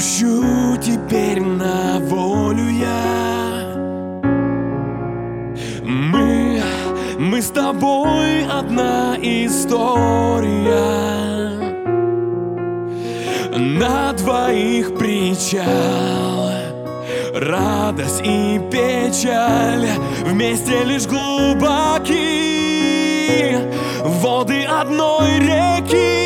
Отпущу теперь на волю я. Мы, мы с тобой одна история. На двоих причал Радость и печаль Вместе лишь глубоки. Воды одной реки.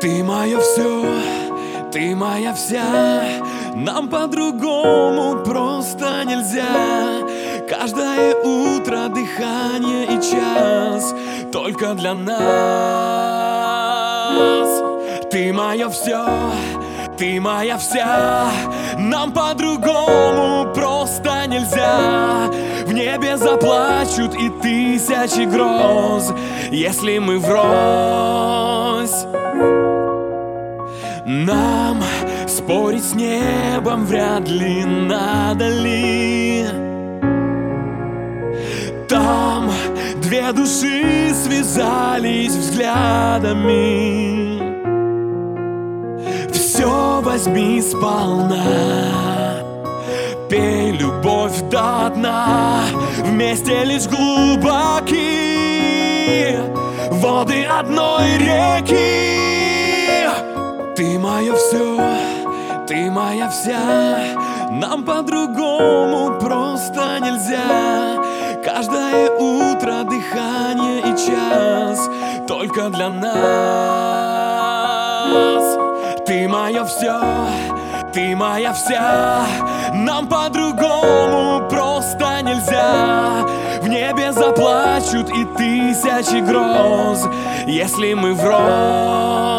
Ты мое все, ты моя вся. Нам по-другому просто нельзя. Каждое утро дыхание и час Только для нас. Ты мое все, ты моя вся. Нам по-другому просто нельзя. В небе заплачут и тысячи гроз. Если мы врозь нам спорить с небом вряд ли надо ли. Там две души связались взглядами. Все возьми сполна. Пей любовь до дна Вместе лишь глубокие Воды одной реки моя вся. Нам по-другому просто нельзя. Каждое утро дыхание и час Только для нас. Ты мое все, ты моя вся. Нам по-другому просто нельзя. В небе заплачут и тысячи гроз Если мы врозь